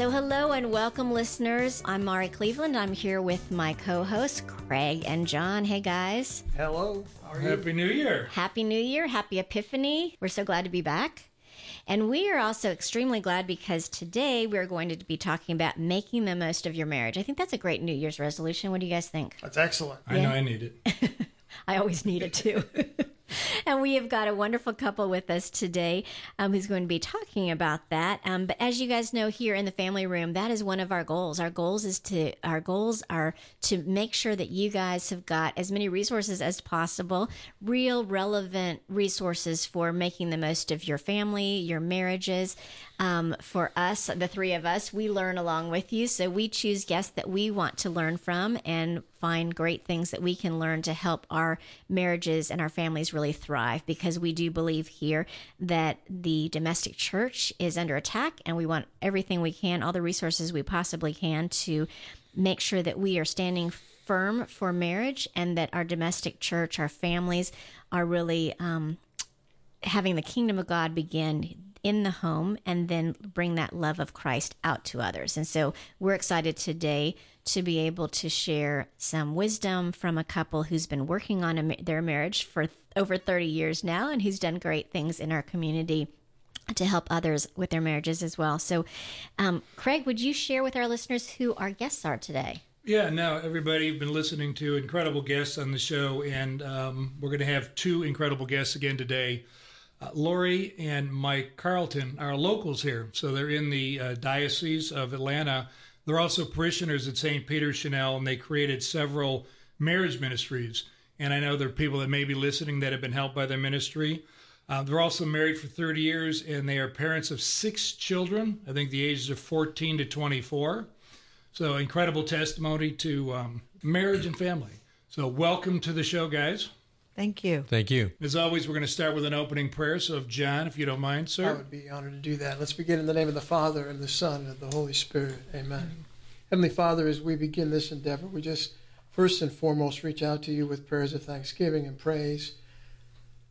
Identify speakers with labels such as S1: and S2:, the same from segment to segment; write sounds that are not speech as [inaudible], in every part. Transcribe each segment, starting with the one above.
S1: So, hello and welcome, listeners. I'm Mari Cleveland. I'm here with my co hosts, Craig and John. Hey, guys.
S2: Hello.
S3: How are you? Happy New Year.
S1: Happy New Year. Happy Epiphany. We're so glad to be back. And we are also extremely glad because today we're going to be talking about making the most of your marriage. I think that's a great New Year's resolution. What do you guys think?
S2: That's excellent.
S3: I know I need it. [laughs]
S1: I always need it too. [laughs] [laughs] and we have got a wonderful couple with us today um, who's going to be talking about that. Um, but as you guys know, here in the family room, that is one of our goals. Our goals is to our goals are to make sure that you guys have got as many resources as possible, real relevant resources for making the most of your family, your marriages. Um, for us, the three of us, we learn along with you. So we choose guests that we want to learn from and find great things that we can learn to help our marriages and our families really thrive because we do believe here that the domestic church is under attack and we want everything we can, all the resources we possibly can to make sure that we are standing firm for marriage and that our domestic church, our families are really um, having the kingdom of God begin in the home and then bring that love of Christ out to others. And so we're excited today to be able to share some wisdom from a couple who's been working on a, their marriage for th- over 30 years now and who's done great things in our community to help others with their marriages as well. So, um, Craig, would you share with our listeners who our guests are today?
S3: Yeah, now everybody, you've been listening to incredible guests on the show, and um, we're going to have two incredible guests again today. Uh, Laurie and Mike Carlton are locals here, so they're in the uh, Diocese of Atlanta. They're also parishioners at St. Peter Chanel, and they created several marriage ministries. And I know there are people that may be listening that have been helped by their ministry. Uh, they're also married for 30 years, and they are parents of six children. I think the ages are 14 to 24. So incredible testimony to um, marriage and family. So welcome to the show, guys.
S4: Thank you.
S5: Thank you.
S3: As always, we're going to start with an opening prayer. So, if John, if you don't mind, sir.
S2: I would be honored to do that. Let's begin in the name of the Father, and the Son, and the Holy Spirit. Amen. Heavenly Father, as we begin this endeavor, we just first and foremost reach out to you with prayers of thanksgiving and praise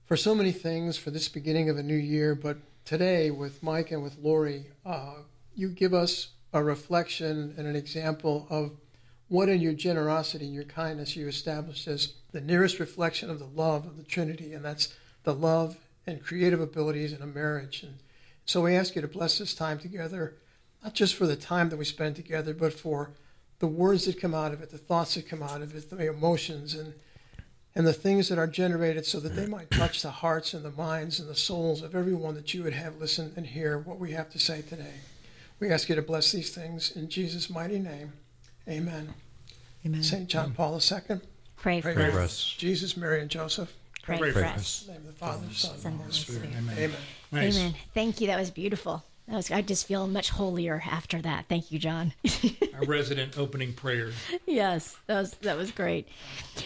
S2: for so many things for this beginning of a new year. But today, with Mike and with Laurie, uh, you give us a reflection and an example of what in your generosity and your kindness you established as the nearest reflection of the love of the Trinity, and that's the love and creative abilities in a marriage. And so we ask you to bless this time together, not just for the time that we spend together, but for the words that come out of it, the thoughts that come out of it, the emotions and and the things that are generated so that they might touch the hearts and the minds and the souls of everyone that you would have listen and hear what we have to say today. We ask you to bless these things in Jesus' mighty name. Amen.
S4: Amen.
S2: St. John Paul II.
S1: Pray for
S5: Pray
S1: us.
S5: for us.
S2: Jesus, Mary, and Joseph.
S1: Pray,
S3: Pray
S1: for
S3: for
S1: us.
S2: In the name of the Father, Son, and
S1: Son,
S2: Holy Spirit.
S3: Amen.
S2: Amen.
S3: Nice.
S1: Amen. Thank you. That was beautiful. Was, I just feel much holier after that. Thank you, John. [laughs]
S3: Our resident opening prayer.
S1: yes, that was that was great.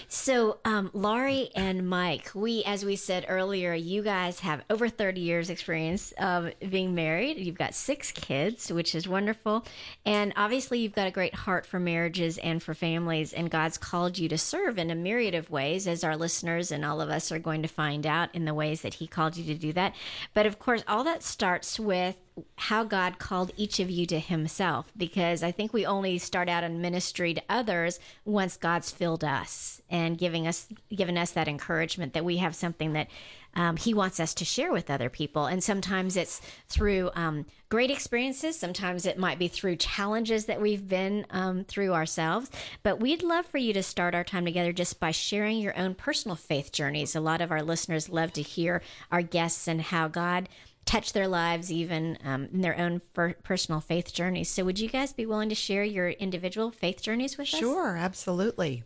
S1: So, um, Laurie and Mike, we, as we said earlier, you guys have over thirty years experience of being married. You've got six kids, which is wonderful, and obviously you've got a great heart for marriages and for families. And God's called you to serve in a myriad of ways, as our listeners and all of us are going to find out in the ways that He called you to do that. But of course, all that starts with how God called each of you to Himself, because I think we only start out in ministry to others once God's filled us and giving us given us that encouragement that we have something that um, He wants us to share with other people. And sometimes it's through um, great experiences. Sometimes it might be through challenges that we've been um, through ourselves. But we'd love for you to start our time together just by sharing your own personal faith journeys. A lot of our listeners love to hear our guests and how God touch their lives even um, in their own per- personal faith journeys. So, would you guys be willing to share your individual faith journeys with us?
S4: Sure, absolutely.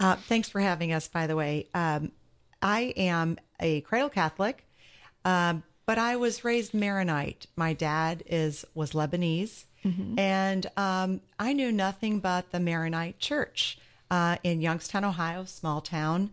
S4: Uh, thanks for having us, by the way. Um, I am a cradle Catholic, um, but I was raised Maronite. My dad is was Lebanese, and um, I knew nothing but the Maronite Church uh, in Youngstown, Ohio, small town.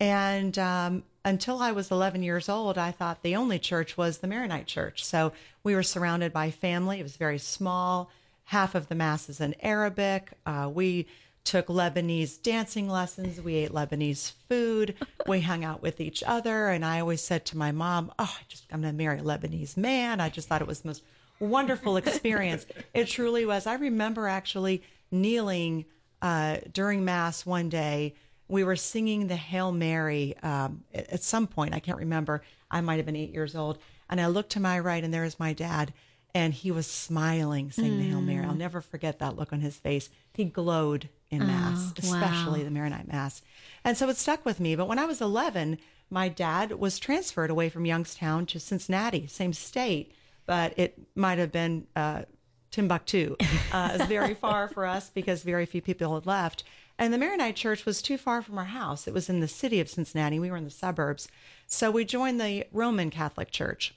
S4: And um, until I was 11 years old, I thought the only church was the Maronite church. So we were surrounded by family. It was very small. Half of the mass is in Arabic. Uh, we took Lebanese dancing lessons. We ate Lebanese food. We hung out with each other. And I always said to my mom, Oh, I just, I'm going to marry a Lebanese man. I just thought it was the most wonderful experience. [laughs] it truly was. I remember actually kneeling uh, during Mass one day. We were singing the Hail Mary um, at some point. I can't remember. I might have been eight years old. And I looked to my right, and there is my dad and he was smiling, saying mm. the Hail Mary. I'll never forget that look on his face. He glowed in Mass, oh, especially wow. the Maronite Mass. And so it stuck with me. But when I was 11, my dad was transferred away from Youngstown to Cincinnati, same state, but it might have been uh, Timbuktu. Uh, it's very far for us because very few people had left. And the Maronite Church was too far from our house. It was in the city of Cincinnati. We were in the suburbs. So we joined the Roman Catholic Church.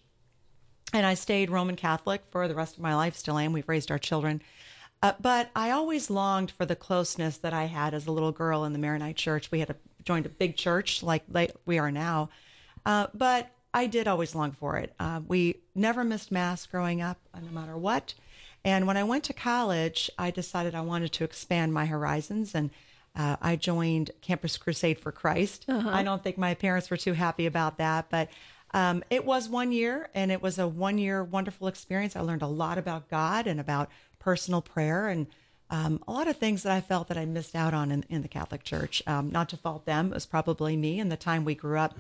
S4: And I stayed Roman Catholic for the rest of my life, still am. We've raised our children. Uh, but I always longed for the closeness that I had as a little girl in the Maronite church. We had a, joined a big church like, like we are now. Uh, but I did always long for it. Uh, we never missed Mass growing up, uh, no matter what. And when I went to college, I decided I wanted to expand my horizons and uh, I joined Campus Crusade for Christ. Uh-huh. I don't think my parents were too happy about that, but um, it was one year, and it was a one year wonderful experience. I learned a lot about God and about personal prayer and um, a lot of things that I felt that I missed out on in, in the Catholic Church. Um, not to fault them, it was probably me and the time we grew up.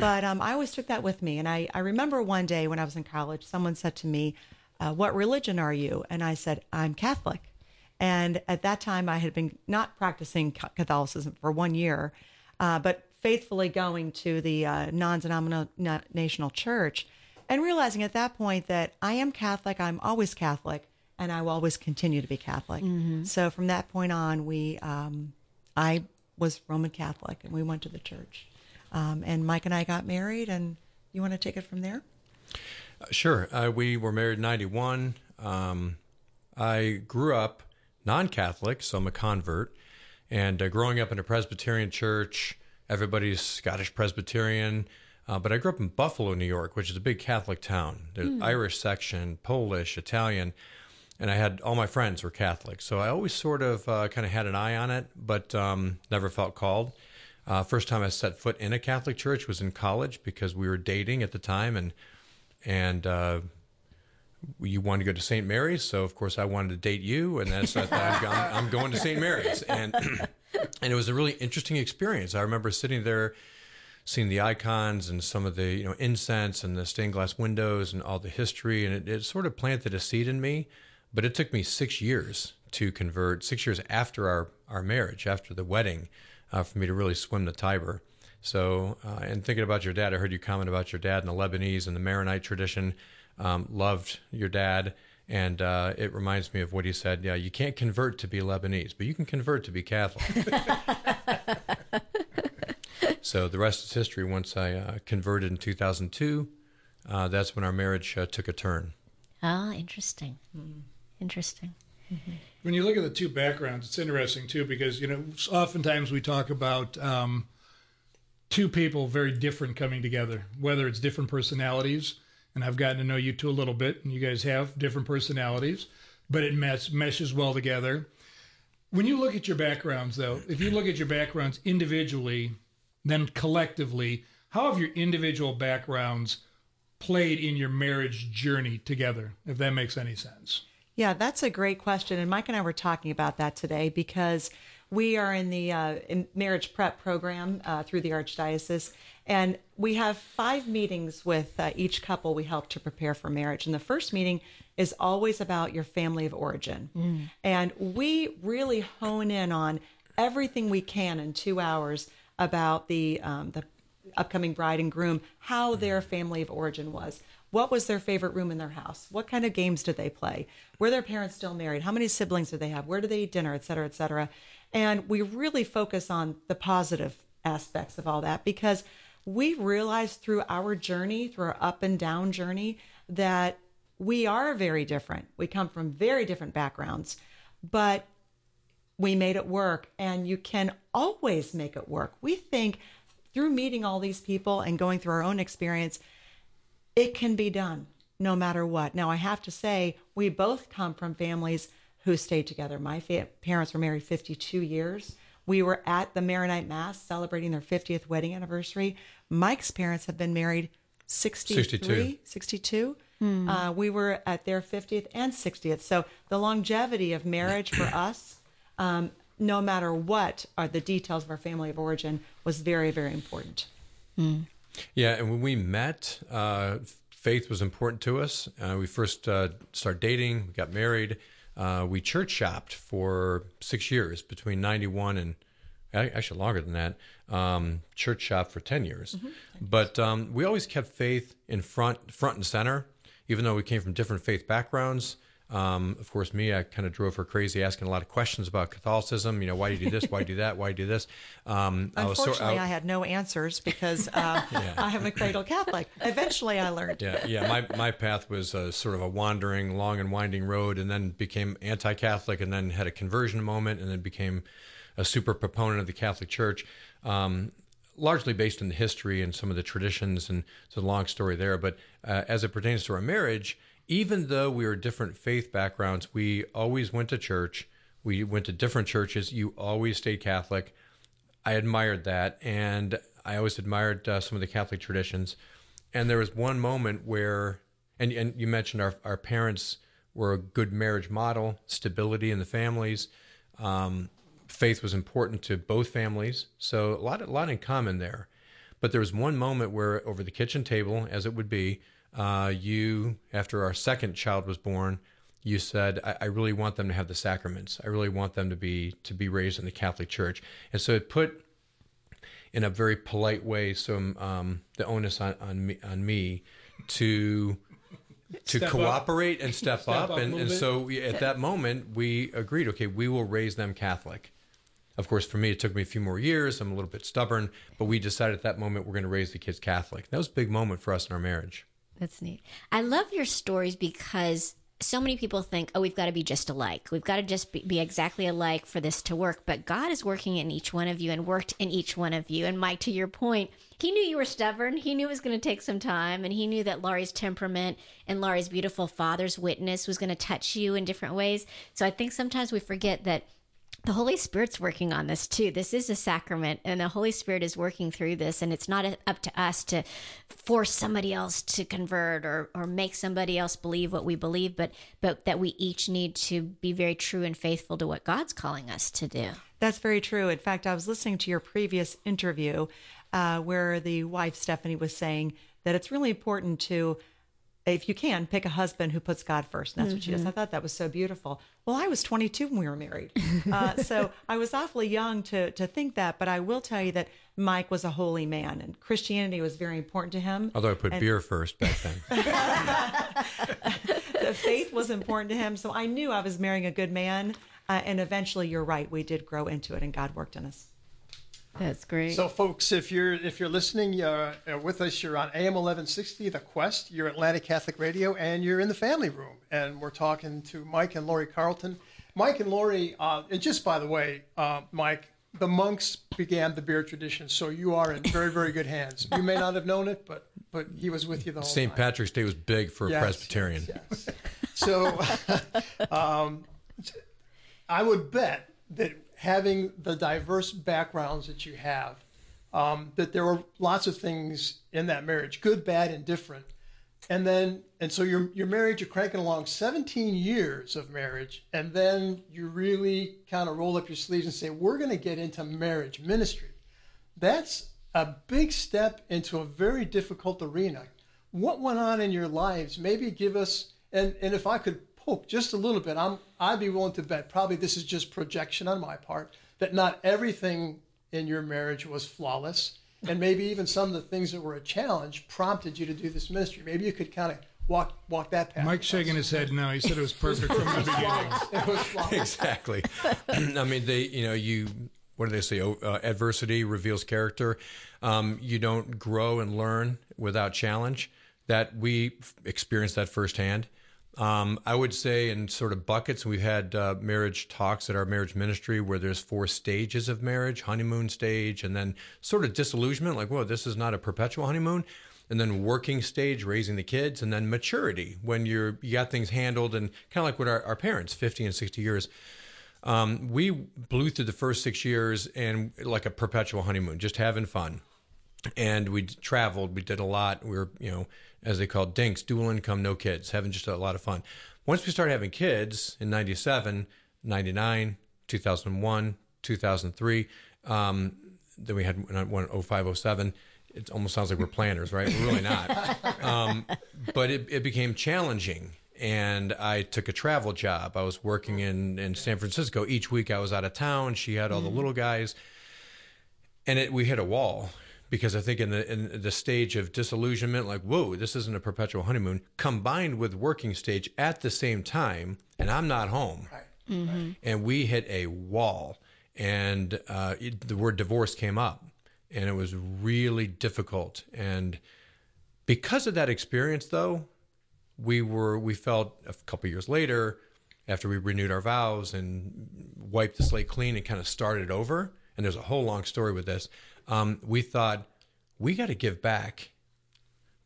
S4: But um, I always took that with me. And I, I remember one day when I was in college, someone said to me, uh, What religion are you? And I said, I'm Catholic. And at that time, I had been not practicing Catholicism for one year, uh, but faithfully going to the uh, non denominational church and realizing at that point that I am Catholic, I'm always Catholic, and I will always continue to be Catholic. Mm-hmm. So from that point on, we, um, I was Roman Catholic, and we went to the church. Um, and Mike and I got married, and you want to take it from there?
S5: Uh, sure. Uh, we were married in 91. Um, I grew up non Catholic, so I'm a convert. And uh, growing up in a Presbyterian church, Everybody's Scottish Presbyterian. Uh, but I grew up in Buffalo, New York, which is a big Catholic town. There's mm. Irish section, Polish, Italian, and I had all my friends were Catholic. So I always sort of uh, kind of had an eye on it, but um, never felt called. Uh, first time I set foot in a Catholic church was in college because we were dating at the time, and and uh, you wanted to go to St. Mary's, so of course I wanted to date you, and that's I thought I'm, I'm going to St. Mary's, and [clears throat] and it was a really interesting experience. I remember sitting there, seeing the icons and some of the you know incense and the stained glass windows and all the history, and it, it sort of planted a seed in me. But it took me six years to convert, six years after our our marriage, after the wedding, uh, for me to really swim the Tiber. So, uh, and thinking about your dad, I heard you comment about your dad and the Lebanese and the Maronite tradition. Um, loved your dad. And uh, it reminds me of what he said. Yeah, you can't convert to be Lebanese, but you can convert to be Catholic. [laughs] [laughs] so the rest is history. Once I uh, converted in 2002, uh, that's when our marriage uh, took a turn.
S1: Ah, interesting. Mm. Interesting.
S3: Mm-hmm. When you look at the two backgrounds, it's interesting too because you know oftentimes we talk about um, two people very different coming together, whether it's different personalities and I've gotten to know you two a little bit, and you guys have different personalities, but it mes- meshes well together. When you look at your backgrounds, though, if you look at your backgrounds individually, then collectively, how have your individual backgrounds played in your marriage journey together, if that makes any sense?
S4: Yeah, that's a great question. And Mike and I were talking about that today because we are in the uh, in marriage prep program uh, through the Archdiocese. And we have five meetings with uh, each couple we help to prepare for marriage. And the first meeting is always about your family of origin. Mm. And we really hone in on everything we can in two hours about the, um, the upcoming bride and groom, how their family of origin was. What was their favorite room in their house? What kind of games did they play? Were their parents still married? How many siblings did they have? Where do they eat dinner, et cetera, et cetera? And we really focus on the positive aspects of all that because we realized through our journey, through our up and down journey, that we are very different. We come from very different backgrounds, but we made it work, and you can always make it work. We think through meeting all these people and going through our own experience, it can be done no matter what. Now, I have to say, we both come from families who stayed together. My fa- parents were married 52 years. We were at the Maronite Mass celebrating their 50th wedding anniversary. Mike's parents have been married 63,
S5: 62.
S4: 62. Uh, we were at their 50th and 60th. So the longevity of marriage for [clears throat] us, um, no matter what are the details of our family of origin, was very, very important.
S5: Yeah, and when we met, uh, faith was important to us. Uh, we first uh, started dating, we got married. Uh, we church shopped for six years between 91 and a- actually longer than that. Um, church shop for 10 years. But um, we always kept faith in front, front and center, even though we came from different faith backgrounds. Um, of course, me, I kind of drove her crazy, asking a lot of questions about Catholicism. You know, why do you do this? Why do you do that? Why do you do this? Um, I was so-
S4: Unfortunately, I had no answers because uh, [laughs] I am a cradle Catholic. Eventually, I learned.
S5: yeah, yeah. My my path was a, sort of a wandering, long and winding road, and then became anti-Catholic, and then had a conversion moment, and then became a super proponent of the Catholic Church. Um, largely based in the history and some of the traditions, and it's a long story there. But uh, as it pertains to our marriage, even though we were different faith backgrounds, we always went to church. We went to different churches. You always stayed Catholic. I admired that, and I always admired uh, some of the Catholic traditions. And there was one moment where, and and you mentioned our our parents were a good marriage model, stability in the families. Um, faith was important to both families, so a lot a lot in common there. But there was one moment where, over the kitchen table, as it would be, uh, you, after our second child was born, you said, I, "I really want them to have the sacraments. I really want them to be to be raised in the Catholic Church." And so it put in a very polite way some um, the onus on, on me on me to to
S3: Step up.
S5: cooperate and step,
S3: Step
S5: up,
S3: up
S5: and, and so we, at that moment we agreed okay we will raise them catholic of course for me it took me a few more years i'm a little bit stubborn but we decided at that moment we're going to raise the kids catholic that was a big moment for us in our marriage
S1: That's neat. I love your stories because so many people think, oh, we've got to be just alike. We've got to just be, be exactly alike for this to work. But God is working in each one of you and worked in each one of you. And Mike, to your point, he knew you were stubborn. He knew it was going to take some time. And he knew that Laurie's temperament and Laurie's beautiful father's witness was going to touch you in different ways. So I think sometimes we forget that the Holy Spirit's working on this too. This is a sacrament, and the Holy Spirit is working through this, and it's not uh, up to us to force somebody else to convert or, or make somebody else believe what we believe, but but that we each need to be very true and faithful to what God's calling us to do.
S4: That's very true. In fact, I was listening to your previous interview uh, where the wife, Stephanie, was saying that it's really important to, if you can, pick a husband who puts God first. And that's what she does. I thought that was so beautiful. Well, I was 22 when we were married. [laughs] Uh, so I was awfully young to, to think that. But I will tell you that Mike was a holy man and Christianity was very important to him.
S5: although i put beer first back then [laughs]
S4: the faith was important to him. So I knew I was marrying a good man. Uh, and eventually, you're right, we did grow into it and God worked in us.
S1: That's great.
S2: So, folks, if you're if you're listening uh, uh, with us, you're on AM 1160, The Quest. You're Atlanta Catholic Radio, and you're in the family room, and we're talking to Mike and Laurie Carlton. Mike and Laurie, uh, and just by the way, uh, Mike, the monks began the beer tradition, so you are in very very good hands. You may not have known it, but but he was with you the whole
S5: st
S2: time. St.
S5: Patrick's day was big for a presbyterian
S2: yes, yes. So, [laughs] um, I would bet that having the diverse backgrounds that you have, um, that there were lots of things in that marriage, good, bad, and different. And then, and so you're you're married, you're cranking along 17 years of marriage, and then you really kind of roll up your sleeves and say, "We're going to get into marriage ministry." That's a big step into a very difficult arena. What went on in your lives? Maybe give us and and if I could poke just a little bit, I'm I'd be willing to bet probably this is just projection on my part that not everything in your marriage was flawless, and maybe even some of the things that were a challenge prompted you to do this ministry. Maybe you could kind of walk walk that path.
S3: Mike's shaking his head no. He said it was perfect from the beginning.
S2: It was flawless. [laughs]
S5: exactly. [clears throat] I mean, they, you know, you, what do they say? Oh, Uh, adversity reveals character. Um, you don't grow and learn without challenge. That we f- experienced that firsthand. Um, I would say in sort of buckets, we've had uh, marriage talks at our marriage ministry where there's four stages of marriage honeymoon stage, and then sort of disillusionment, like, whoa, this is not a perpetual honeymoon. And then working stage, raising the kids, and then maturity when you're you got things handled, and kind of like what our, our parents, 50 and 60 years. Um, we blew through the first six years and like a perpetual honeymoon, just having fun. And we traveled, we did a lot. We were, you know, as they call dinks, dual income, no kids, having just a lot of fun. Once we started having kids in 97, 99, 2001, 2003, um, then we had one 05, 07. It almost sounds like we're planners, right? We're really not. [laughs] Um, but it, it became challenging and I took a travel job. I was working in, in San Francisco. Each week I was out of town. She had all the little guys. And it, we hit a wall because I think in the in the stage of disillusionment, like, whoa, this isn't a perpetual honeymoon, combined with working stage at the same time, and I'm not home. Right. Mm-hmm. And we hit a wall. And uh, it, the word divorce came up. And it was really difficult. And because of that experience, though, we were we felt a couple years later after we renewed our vows and wiped the slate clean and kind of started over and there's a whole long story with this um, we thought we got to give back.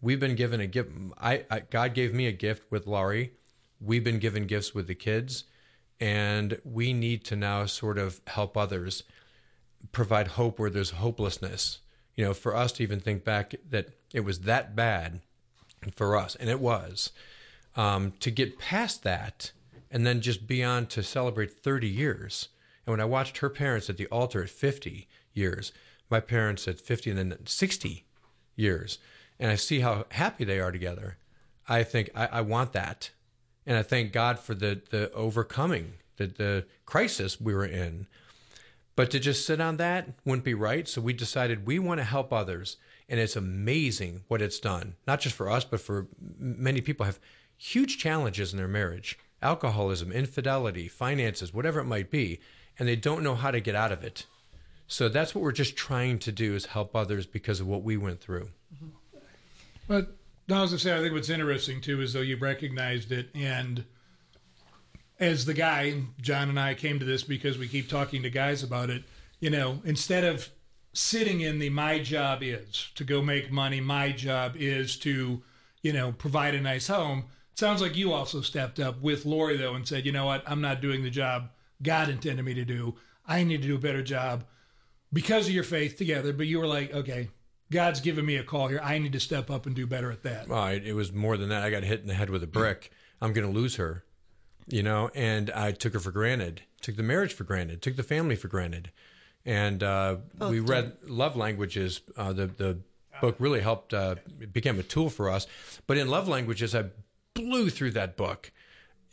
S5: We've been given a gift. I, I, god gave me a gift with laurie. We've been given gifts with the kids. And we need to now sort of help others provide hope where there's hopelessness. You know for us to even think back that it was that bad for us, and it was, um, to get past that and then just be on to celebrate 30 years. And when I watched her parents at the altar at 50 years, my parents at 50 and then 60 years, and I see how happy they are together, I think I, I want that. And I thank God for the, the overcoming the, the crisis we were in. But to just sit on that wouldn't be right. So we decided we want to help others and it's amazing what it's done not just for us but for many people have huge challenges in their marriage alcoholism infidelity finances whatever it might be and they don't know how to get out of it so that's what we're just trying to do is help others because of what we went through
S3: but I was to say, I think what's interesting too is though you've recognized it, and as the guy, John and I came to this because we keep talking to guys about it. You know, instead of sitting in the my job is to go make money, my job is to, you know, provide a nice home. It sounds like you also stepped up with Laurie though and said, you know what, I'm not doing the job God intended me to do. I need to do a better job because of your faith together. But you were like, okay, God's given me a call here. I need to step up and do better at that.
S5: Well, it was more than that. I got hit in the head with a brick. I'm going to lose her, you know, and I took her for granted, took the marriage for granted, took the family for granted and uh, oh, we read Love Languages. Uh, the the book really helped. Uh, it became a tool for us. But in Love Languages, I blew through that book.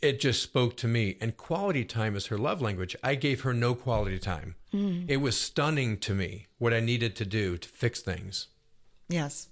S5: It just spoke to me. And quality time is her love language. I gave her no quality time. Mm. It was stunning to me what I needed to do to fix things.
S4: Yes.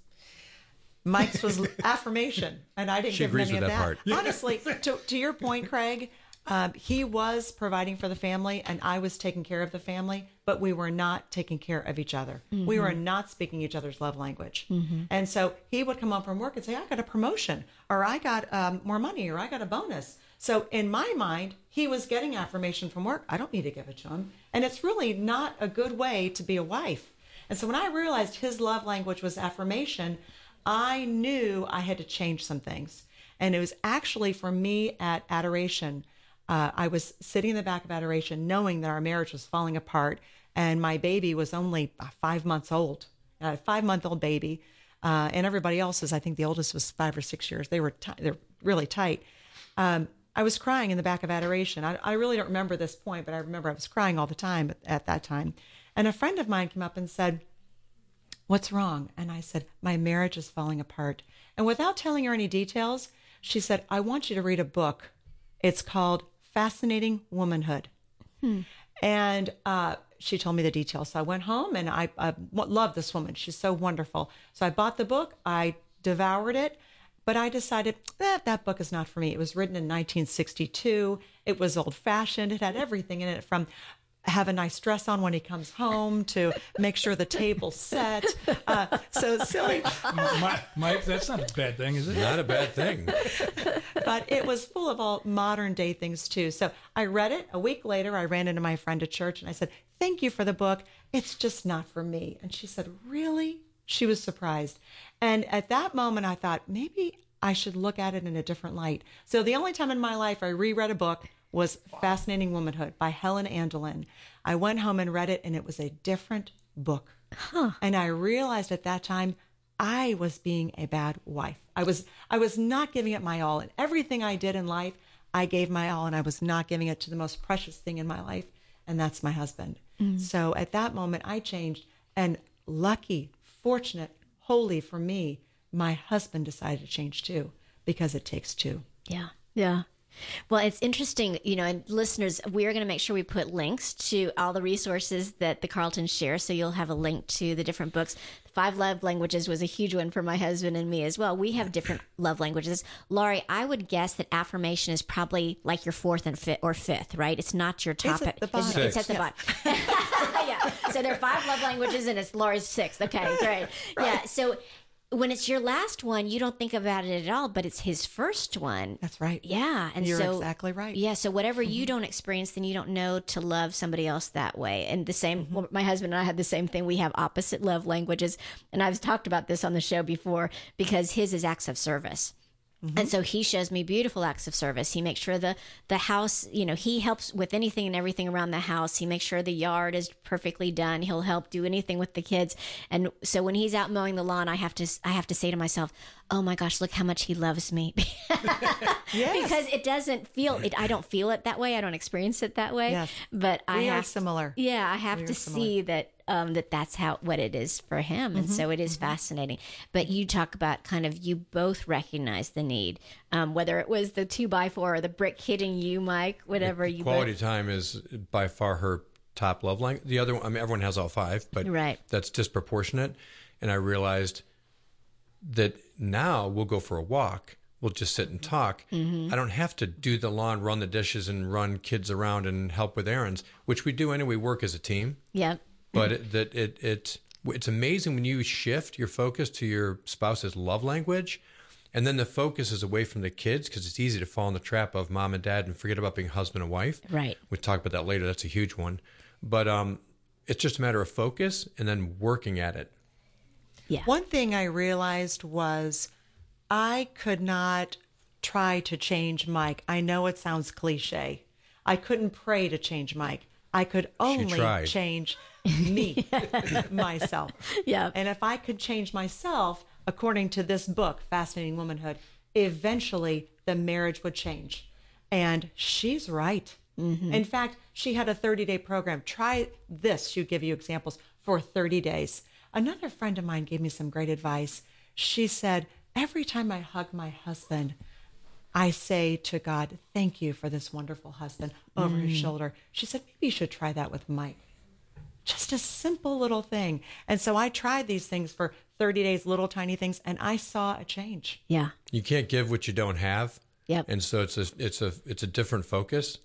S4: Mike's was [laughs] affirmation, and I didn't
S5: she
S4: give him any
S5: of
S4: that.
S5: that.
S4: Honestly, to, to your point, Craig, um, he was providing for the family, and I was taking care of the family, but we were not taking care of each other. Mm-hmm. We were not speaking each other's love language. Mm-hmm. And so he would come home from work and say, I got a promotion, or I got um, more money, or I got a bonus. So in my mind, he was getting affirmation from work. I don't need to give it to him. And it's really not a good way to be a wife. And so when I realized his love language was affirmation, I knew I had to change some things. And it was actually for me at adoration uh, I was sitting in the back of adoration, knowing that our marriage was falling apart, and my baby was only uh, five months old, a five month old baby, uh, and everybody else's. I think the oldest was five or six years. They were t- they're really tight. Um, I was crying in the back of adoration. I, I, really don't remember this point, but I remember I was crying all the time at, at that time. And a friend of mine came up and said, What's wrong? And I said, My marriage is falling apart. And without telling her any details, she said, I want you to read a book. It's called fascinating womanhood. Hmm. And uh, she told me the details. So I went home and I, I love this woman. She's so wonderful. So I bought the book, I devoured it, but I decided that eh, that book is not for me. It was written in 1962. It was old fashioned. It had everything in it from have a nice dress on when he comes home, to make sure the table's set. Uh, so silly,
S3: Mike, that's not a bad thing, is it?
S5: Not a bad thing.
S4: but it was full of all modern day things too. So I read it. A week later, I ran into my friend at church and I said, Thank you for the book. It's just not for me. And she said, Really? She was surprised. And at that moment, I thought, maybe I should look at it in a different light. So the only time in my life I reread a book was Fascinating Womanhood by Helen Andelin. I went home and read it, and it was a different book. And I realized at that time I was being a bad wife. I was I was not giving it my all. And everything I did in life, I gave my all, and I was not giving it to the most precious thing in my life, and that's my husband. Mm. So at that moment, I changed, and lucky, fortunate, holy for me, my husband decided to change too, because it takes two.
S1: Yeah. Yeah. Well, it's interesting, you know, and listeners, we are going to make sure we put links to all the resources that the Carltons share. So you'll have a link to the different books. Five love languages was a huge one for my husband and me as well. We have different [laughs] love languages. Laurie, I would guess that affirmation is probably like your fourth and fifth or fifth, right? It's not your top.
S4: at the bottom.
S1: It's, it's at the bottom. [laughs] yeah. So there are five love languages and it's Laurie's sixth. Okay, great. [laughs] Yeah. So when it's your last one, you don't think about it at all, but it's his first one.
S4: That's right.
S1: Yeah, and
S4: You're
S1: so
S4: exactly right.
S1: Yeah, so whatever you mm-hmm. don't experience, then you don't know to love somebody else that way. And the same, mm-hmm. well, my husband and I had the same thing. We have opposite love languages, and I've talked about this on the show before because his is acts of service. Mm-hmm. And so he shows me beautiful acts of service. He makes sure the the house, you know, he helps with anything and everything around the house. He makes sure the yard is perfectly done. He'll help do anything with the kids. And so when he's out mowing the lawn, I have to I have to say to myself, "Oh my gosh, look how much he loves me." [laughs] because it doesn't feel it I don't feel it that way. I don't experience it that way.
S4: Yes.
S1: But I
S4: We are
S1: have
S4: similar.
S1: Yeah, I have
S4: We
S1: to see that um, that that's how what it is for him, and
S4: Mm-hmm.
S1: so it is fascinating. But you talk about kind of you both recognize the need, um, whether it was the two by four or the brick hitting you, Mike, whatever you
S5: Quality
S1: both.
S5: time is by far her top love language. The other one, I mean, everyone has all five, but
S1: Right.
S5: that's disproportionate. And I realized that now we'll go for a walk. We'll just sit and talk.
S1: Mm-hmm.
S5: I don't have to do the lawn, run the dishes, and run kids around and help with errands, which we do anyway. We work as a team,
S1: Yeah,
S5: but it, that it it it's amazing when you shift your focus to your spouse's love language, and then the focus is away from the kids because it's easy to fall in the trap of mom and dad and forget about being husband and wife.
S1: Right.
S5: We talk about that later. That's a huge one, but um, it's just a matter of focus and then working at it.
S1: yeah,
S4: One thing I realized was I could not try to change Mike. I know it sounds cliche. I couldn't pray to change Mike. I could only change me, [laughs] myself.
S1: Yeah.
S4: And if I could change myself, according to this book, Fascinating Womanhood, eventually the marriage would change. And she's right. Mm-hmm. In fact, she had a 30 day program. Try this. She'll give you examples for 30 days. Another friend of mine gave me some great advice. She said, Every time I hug my husband, I say to God, Thank you for this wonderful husband over his mm. shoulder. She said, Maybe you should try that with Mike just a simple little thing. And so I tried these things for 30 days, little tiny things, and I saw a change.
S1: yeah,
S5: You can't give what you don't have.
S1: Yep.
S5: And so it's a it's a it's a different focus,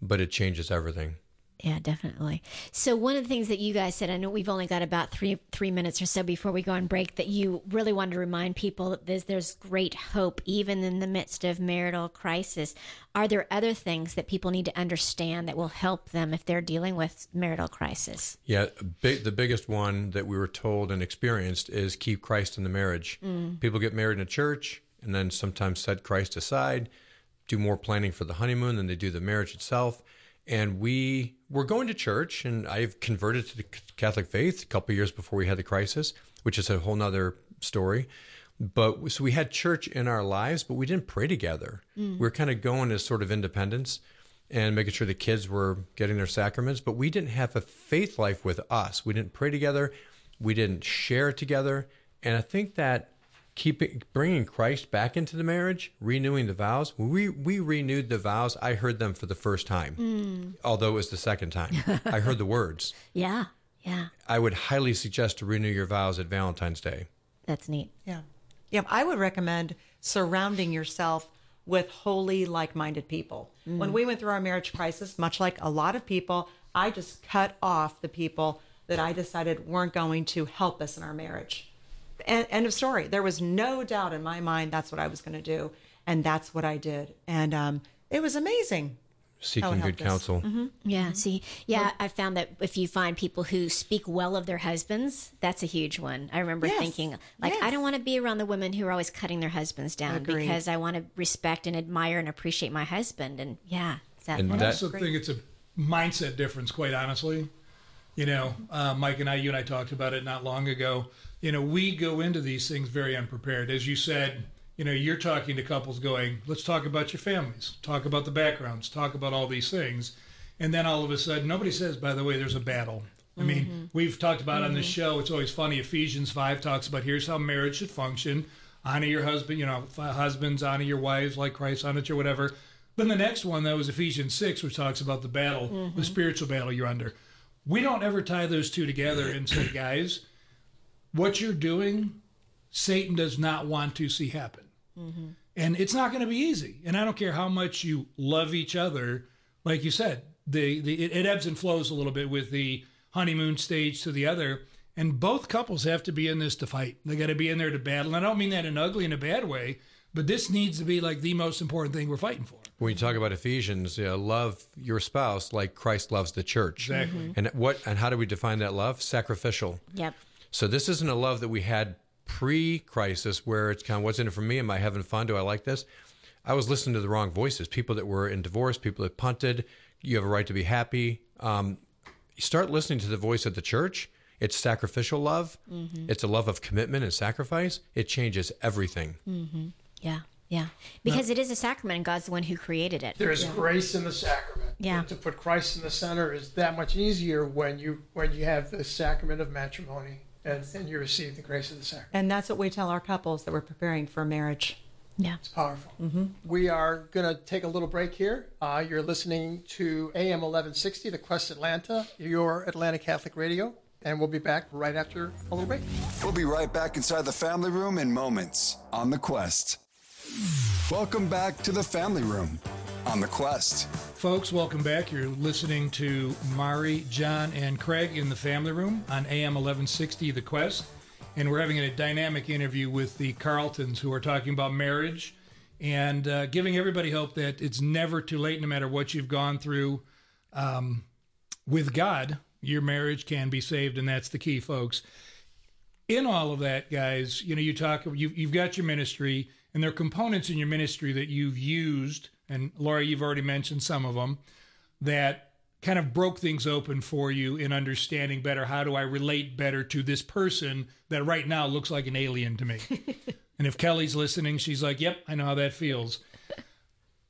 S5: but it changes everything.
S1: Yeah, definitely. So one of the things that you guys said, I know we've only got about three three minutes or so before we go on break, that you really wanted to remind people that there's there's great hope even in the midst of marital crisis. Are there other things that people need to understand that will help them if they're dealing with marital crisis?
S5: Yeah, big, the biggest one that we were told and experienced is keep Christ in the marriage. Mm. People get married in a church and then sometimes set Christ aside, do more planning for the honeymoon than they do the marriage itself. And we were going to church, and I've converted to the Catholic faith a couple of years before we had the crisis, which is a whole nother story. But so we had church in our lives, but we didn't pray together. Mm. We were kind of going as sort of independents and making sure the kids were getting their sacraments, but we didn't have a faith life with us. We didn't pray together. We didn't share together. And I think that keeping bringing Christ back into the marriage, renewing the vows. When we we renewed the vows, I heard them for the first time, mm. although it was the second time. [laughs] I heard the words.
S1: Yeah, yeah,
S5: I would highly suggest to renew your vows at Valentine's Day.
S1: that's neat.
S4: Yeah. Yeah. I would recommend surrounding yourself with holy, like minded people. Mm. When we went through our marriage crisis, much like a lot of people, I just cut off the people that I decided weren't going to help us in our marriage. And, end of story. There was no doubt in my mind that's what I was going to do, and that's what I did. And um, it was amazing.
S5: Seeking good
S4: helped us.
S5: counsel.
S1: Yeah. See, yeah, I found that if you find people who speak well of their husbands, that's a huge one. I remember
S4: Yes.
S1: thinking, like, I don't want to be around the women who are always cutting their husbands down
S4: Agreed.
S1: because I want to respect and admire and appreciate my husband. And yeah, that,
S5: And
S3: I
S5: that-
S3: also think it's a mindset difference, quite honestly. You know, uh, Mike and I, you and I talked about it not long ago. You know, we go into these things very unprepared. As you said, you know, you're talking to couples going, let's talk about your families, talk about the backgrounds, talk about all these things. And then all of a sudden, nobody says, by the way, there's a battle. I mean, mm-hmm. we've talked about on this mm-hmm. show, it's always funny. Ephesians 5 talks about here's how marriage should function honor your husband, you know, husbands, honor your wives like Christ honored you, whatever. Then the next one, that was Ephesians 6, which talks about the battle, the mm-hmm. spiritual battle you're under. We don't ever tie those two together and say, [clears throat] guys, what you're doing, Satan does not want to see happen. And it's not going to be easy. And I don't care how much you love each other. Like you said, the, the it, it ebbs and flows a little bit with the honeymoon stage to the other. And both couples have to be in this to fight. They got to be in there to battle. And I don't mean that in ugly in a bad way, but this needs to be like the most important thing we're fighting for.
S5: When you talk about Ephesians, uh, love your spouse like Christ loves the church.
S3: Exactly.
S5: And what and how do we define that love? Sacrificial.
S1: yep.
S5: So this isn't a love that we had pre-crisis where it's kind of what's in it for me? Am I having fun? Do I like this? I was listening to the wrong voices. People that were in divorce, people that punted. You have a right to be happy. Um, you start listening to the voice of the church. It's sacrificial love. It's a love of commitment and sacrifice. It changes everything.
S1: Yeah. Yeah. Because it is a sacrament and God's the one who created it.
S2: There is grace in the sacrament.
S1: Yeah.
S2: And to put Christ in the center is that much easier when you when you have the sacrament of matrimony and, and you receive the grace of the sacrament.
S4: And that's what we tell our couples that we're preparing for marriage.
S1: Yeah.
S2: It's powerful. We are going to take a little break here. Uh, you're listening to AM 1160, The Quest Atlanta, your Atlanta Catholic Radio, and we'll be back right after a little break.
S6: We'll be right back inside the family room in moments on The Quest. Welcome back to the family room on The Quest.
S3: Folks, welcome back. You're listening to Mari, John, and Craig in the family room on AM 1160 The Quest. And we're having a dynamic interview with the Carltons who are talking about marriage and uh, giving everybody hope that it's never too late, no matter what you've gone through. Um, with God, your marriage can be saved, and that's the key, folks in all of that, guys, you know, you talk, you've, you've got your ministry, and there are components in your ministry that you've used, and Laura, you've already mentioned some of them, that kind of broke things open for you in understanding better how do I relate better to this person that right now looks like an alien to me. [laughs] and if Kelly's listening, she's like, yep, I know how that feels.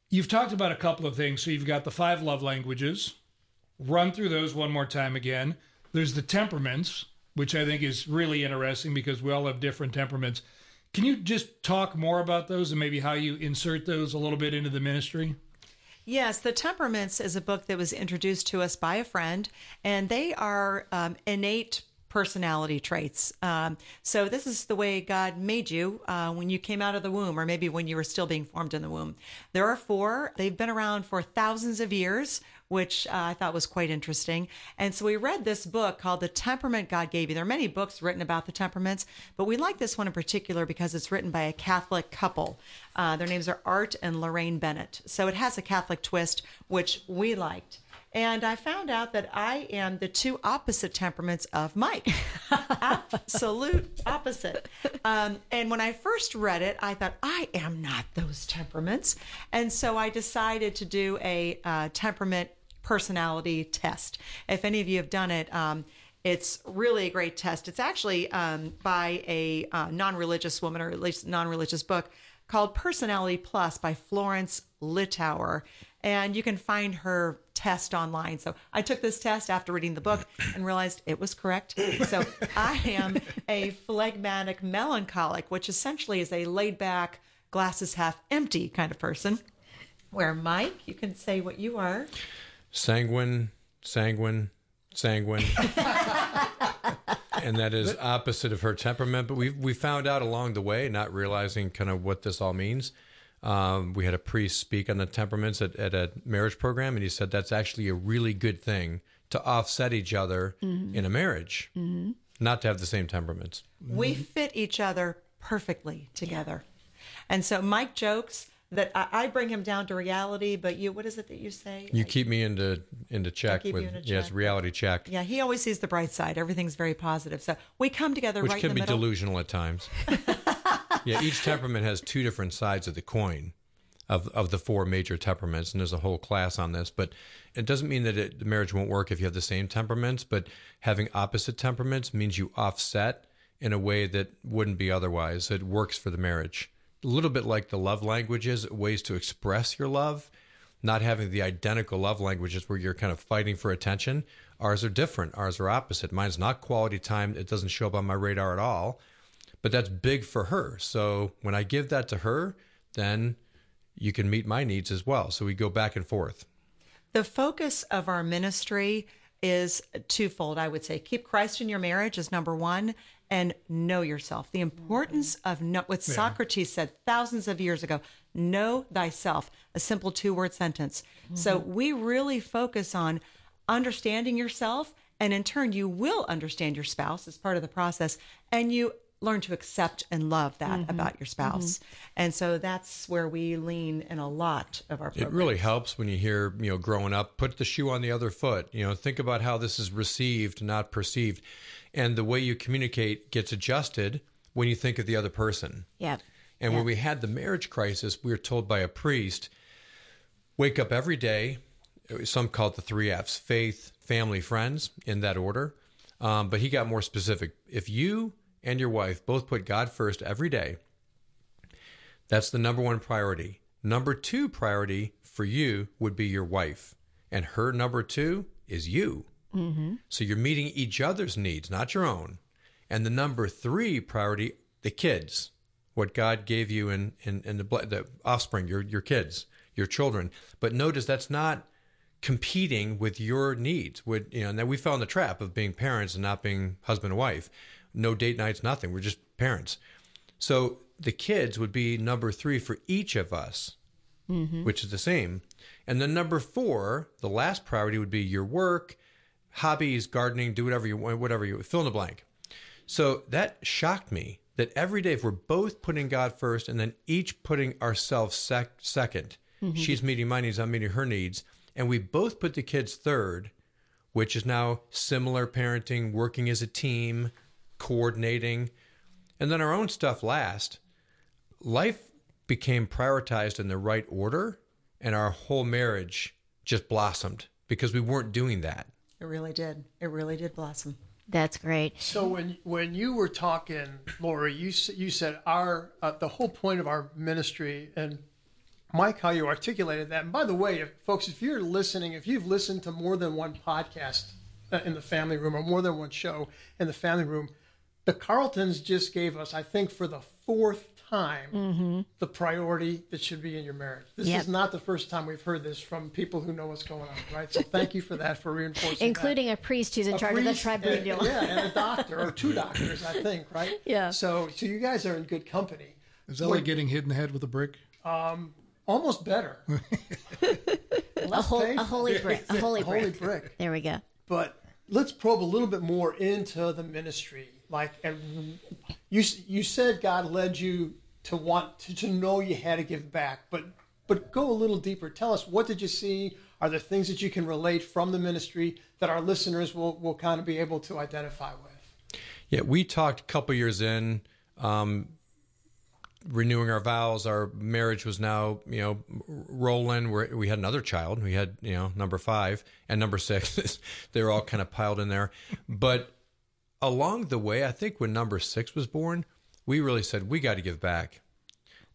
S3: You've talked about a couple of things. So you've got the five love languages. Run through those one more time again. There's the temperaments, which I think is really interesting because we all have different temperaments. Can you just talk more about those and maybe how you insert those a little bit into the ministry?
S4: Yes, The Temperaments is a book that was introduced to us by a friend, and they are um, innate personality traits. Um, so, this is the way God made you uh, when you came out of the womb, or maybe when you were still being formed in the womb. There are four, they've been around for thousands of years. Which uh, I thought was quite interesting. And so we read this book called The Temperament God Gave You. There are many books written about the temperaments, but we like this one in particular because it's written by a Catholic couple. Uh, their names are Art and Laraine Bennett. So it has a Catholic twist, which we liked. And I found out that I am the two opposite temperaments of Mike. [laughs] Absolute opposite. Um, and when I first read it, I thought, I am not those temperaments. And so I decided to do a uh, temperament personality test. If any of you have done it, um, it's really a great test. It's actually um, by a uh, non religious woman, or at least non religious book called Personality Plus by Florence Littauer. And you can find her test online. So I took this test after reading the book and realized it was correct. So I am a phlegmatic melancholic, which essentially is a laid back, glasses half empty kind of person. Where Mike, you can say what you are.
S5: Sanguine, sanguine, sanguine. and that is opposite of her temperament. But we we found out along the way, not realizing kind of what this all means. Um, we had a priest speak on the temperaments at, at a marriage program, and he said that's actually a really good thing to offset each other in a marriage, not to have the same temperaments.
S4: We fit each other perfectly together. And so Mike jokes that I, I bring him down to reality, but you, what is it that you say?
S5: You keep me into into check with
S4: you in
S5: yes,
S4: check.
S5: reality check,
S4: yeah, he always sees the bright side. Everything's very positive. So we come together
S5: which
S4: right
S5: can be
S4: middle.
S5: delusional at times. [laughs] yeah, each temperament has two different sides of the coin. Of, of the four major temperaments, and there's a whole class on this, but it doesn't mean that it, the marriage won't work if you have the same temperaments. But having opposite temperaments means you offset in a way that wouldn't be otherwise. It works for the marriage. A little bit like the love languages, ways to express your love, not having the identical love languages where you're kind of fighting for attention. Ours are different. Ours are opposite. Mine's not quality time. It doesn't show up on my radar at all. But that's big for her. So when I give that to her, then you can meet my needs as well. So we go back and forth.
S4: The focus of our ministry is twofold, I would say. Keep Christ in your marriage is number one, and know yourself. The importance mm. of know, what Socrates said thousands of years ago know thyself, a simple two word sentence. So mm-hmm. we really focus on understanding yourself, and in turn, you will understand your spouse as part of the process, and you learn to accept and love that mm-hmm. about your mm-hmm. spouse. And so that's where we lean in a lot of our
S5: It really helps when you hear, you know, growing up, put the shoe on the other foot. You know, think about how this is received, not perceived. And the way you communicate gets adjusted when you think of the other person.
S1: Yep.
S5: And when we had the marriage crisis, we were told by a priest, wake up every day. Some call it the three F's faith, family, friends, in that order. Um, but he got more specific. If you and your wife both put God first every day, that's the number one priority. Number two priority for you would be your wife. And her number two is you. Mm-hmm. So you're meeting each other's needs, not your own. And the number three priority, the kids, what God gave you in, in, in the, the offspring, your, your kids, your children. But notice that's not competing with your needs. With, you know, and then we fell in the trap of being parents and not being husband and wife. No date nights, nothing. We're just parents. So the kids would be number three for each of us, mm-hmm. which is the same. And then number four, the last priority would be your work, hobbies, gardening, do whatever you want, whatever you fill in the blank. So that shocked me that every day, if we're both putting God first and then each putting ourselves sec- 2nd mm-hmm. she's meeting my needs, I'm meeting her needs, and we both put the kids third, which is now similar parenting, working as a team, coordinating, and then our own stuff last. Life became prioritized in the right order, and our whole marriage just blossomed because we weren't doing that.
S4: It really did. It really did blossom.
S1: That's great.
S2: So when when you were talking, Laurie, you you said our uh, the whole point of our ministry and Mike, how you articulated that. And by the way, if, folks, if you're listening, if you've listened to more than one podcast uh, in the family room or more than one show in the family room, the Carltons just gave us, I think, for the fourth time, the priority that should be in your marriage. This
S1: Yep.
S2: is not the first time we've heard this from people who know what's going on, right? So thank you for that, for reinforcing that
S1: Including a priest who's in
S2: a
S1: charge of the
S2: and-
S1: tribunal.
S2: yeah, and a doctor or two doctors, I think, right? [laughs]
S1: Yeah.
S2: So, so you guys are in good company.
S3: Is that like getting hit in the head with a brick?
S2: Um, Almost better. [laughs]
S1: a, whole, a holy brick. A holy
S2: A holy
S1: brick.
S2: brick.
S1: There we go.
S2: But let's probe a little bit more into the ministry. Like, you you said God led you to want to, to know you had to give back, but but go a little deeper. Tell us what did you see? Are there things that you can relate from the ministry that our listeners will will kind of be able to identify with?
S5: Yeah, we talked a couple years in, um, renewing our vows. Our marriage was now, you know, rolling. we we had another child. We had, you know, number five and number six. [laughs] they were all kind of piled in there. But along the way, I think when number six was born, we really said, we got to give back.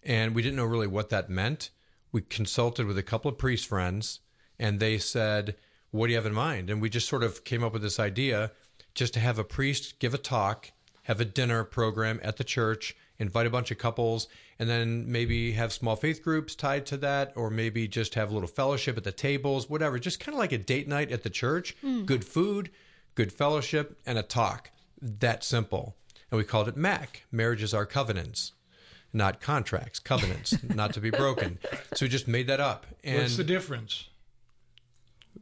S5: And we didn't know really what that meant. We consulted with a couple of priest friends, and they said, What do you have in mind? And we just sort of came up with this idea just to have a priest give a talk, have a dinner program at the church, invite a bunch of couples, and then maybe have small faith groups tied to that, or maybe just have a little fellowship at the tables, whatever. Just kind of like a date night at the church, hmm. good food, good fellowship, and a talk. That simple. And we called it MAC Marriages Are Covenants not contracts, covenants, [laughs] not to be broken. So we just made that up. And
S3: What's the difference?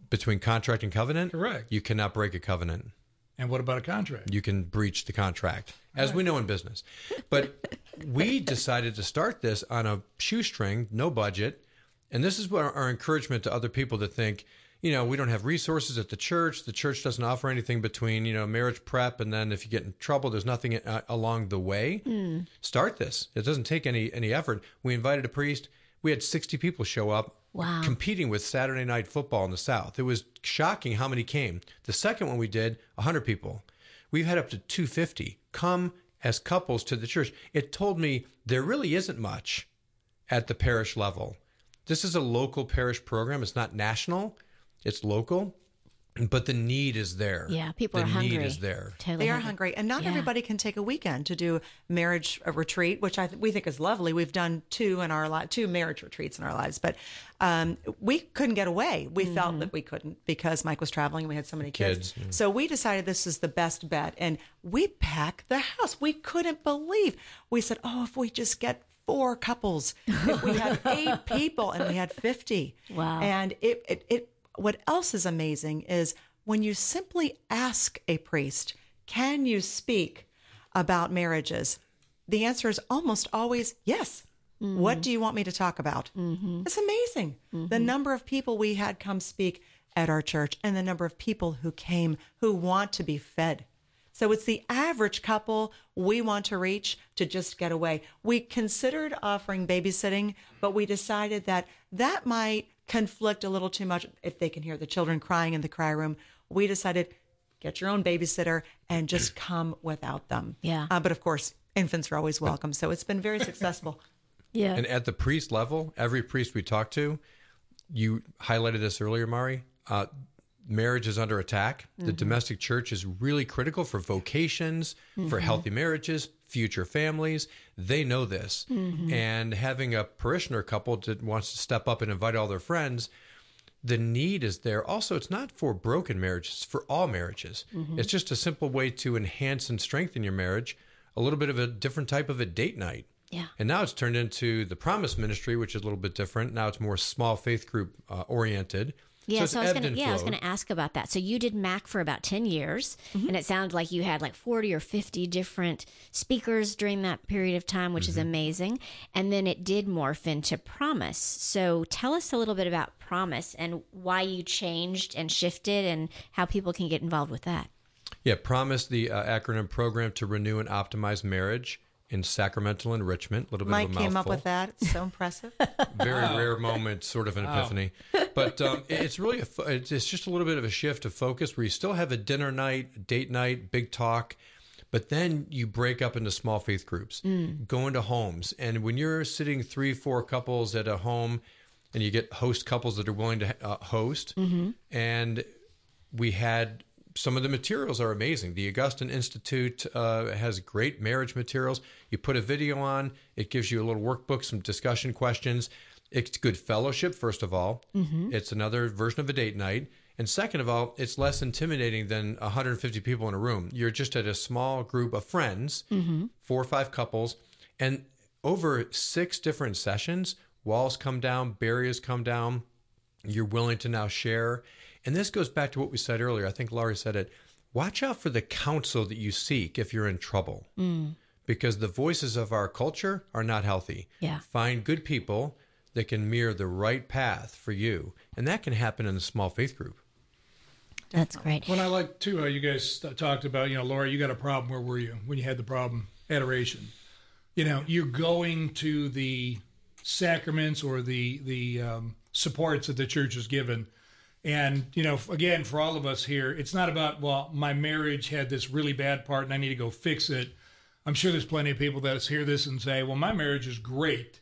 S5: between contract and covenant.
S3: Correct.
S5: You cannot break a covenant.
S3: And what about a contract?
S5: You can breach the contract, as we know in business. But we decided to start this on a shoestring, no budget. And this is what our, our encouragement to other people to think, you know, we don't have resources at the church. The church doesn't offer anything between, you know, marriage prep and then if you get in trouble, there's nothing uh, along the way. Start this. It doesn't take any any effort. We invited a priest. We had 60 people show up.
S1: Wow.
S5: Competing with Saturday night football in the South. It was shocking how many came. The second one we did, 100 people. We've had up to 250 come as couples to the church. It told me there really isn't much at the parish level. This is a local parish program. It's not national, it's local, but the need is there.
S1: Yeah, people
S5: the
S1: are hungry.
S5: need is there.
S1: Totally
S4: They are hungry, and not
S1: Yeah.
S4: everybody can take a weekend to do marriage uh, retreat, which I th- we think is lovely. We've done two in our li- two marriage retreats in our lives, but um, we couldn't get away. We felt that we couldn't because Mike was traveling and we had so many kids.
S5: Kids,
S4: So we decided this is the best bet, and we packed the house. We couldn't believe. We said, "Oh, if we just get." Four couples. If we had [laughs] eight people and we had 50.
S1: Wow.
S4: And it, it, it, what else is amazing is when you simply ask a priest, can you speak about marriages? The answer is almost always yes. What do you want me to talk about? Mm-hmm. It's amazing. The mm-hmm. number of people we had come speak at our church and the number of people who came who want to be fed. So it's the average couple we want to reach to just get away. We considered offering babysitting, but we decided that that might conflict a little too much if they can hear the children crying in the cry room. We decided get your own babysitter and just [clears throat] come without them.
S1: Yeah.
S4: Uh, but of course, infants are always welcome. So it's been very successful. [laughs]
S1: Yeah.
S5: And at the priest level, every priest we talk to, you highlighted this earlier, Mari. Uh, marriage is under attack. The domestic church is really critical for vocations, for healthy marriages, future families. They know this. And having a parishioner couple that wants to step up and invite all their friends, the need is there. Also, it's not for broken marriages, it's for all marriages. It's just a simple way to enhance and strengthen your marriage, a little bit of a different type of a date night.
S1: Yeah.
S5: And now it's turned into the Promise Ministry, which is a little bit different. Now it's more small faith group uh, oriented.
S1: Yeah,
S5: it's
S1: so, I was gonna yeah, I was gonna ask about that. So you did Mac for about ten years,
S5: Mm-hmm.
S1: and it sounded like you had like forty or fifty different speakers during that period of time, which is
S5: Mm-hmm.
S1: amazing. And then it did morph into Promise. So tell us a little bit about Promise and why you changed and shifted, and how people can get involved with that.
S5: Yeah, Promise, the uh, acronym program to renew and optimize marriage in sacramental enrichment. A little bit
S4: Mike
S5: of a
S4: came up with that. It's so impressive. [laughs]
S5: very rare moment, sort of an epiphany. But um, it's really a, fo- it's it's just a little bit of a shift of focus where you still have a dinner night, date night, big talk, but then you break up into small faith groups, go into homes, and when you're sitting three, four couples at a home, and you get host couples that are willing to uh, host, and we had some of the materials are amazing. The Augustine Institute uh, has great marriage materials. You put a video on, it gives you a little workbook, some discussion questions. It's good fellowship, first of all. It's another version of a date night. And second of all, it's less intimidating than 150 people in a room. You're just at a small group of friends, four or five couples, and over six different sessions, walls come down, barriers come down you're willing to now share. And this goes back to what we said earlier. I think Laurie said it. Watch out for the counsel that you seek if you're in trouble. Because the voices of our culture are not healthy.
S1: Yeah.
S5: Find good people that can mirror the right path for you. And that can happen in a small faith group.
S1: That's great.
S3: When I like too, uh, you guys talked about, you know, Laura, you got a problem. Where were you when you had the problem? Adoration. You know, you're going to the sacraments or the the um, supports that the church has given, and you know, again, for all of us here, it's not about well, my marriage had this really bad part and I need to go fix it. I'm sure there's plenty of people that hear this and say, well, my marriage is great.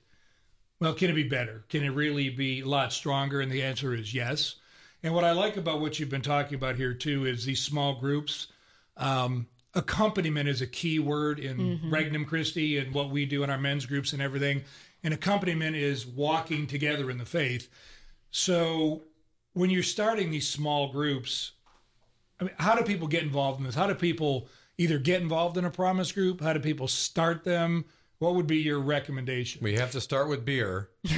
S3: Well, can it be better? Can it really be a lot stronger? And the answer is yes. And what I like about what you've been talking about here too is these small groups. Um, accompaniment is a key word in Regnum Christi and what we do in our men's groups and everything. And accompaniment is walking together in the faith. So when you're starting these small groups, I mean, how do people get involved in this? How do people either get involved in a promise group? How do people start them? What would be your recommendation?
S5: We have to start with beer. [laughs]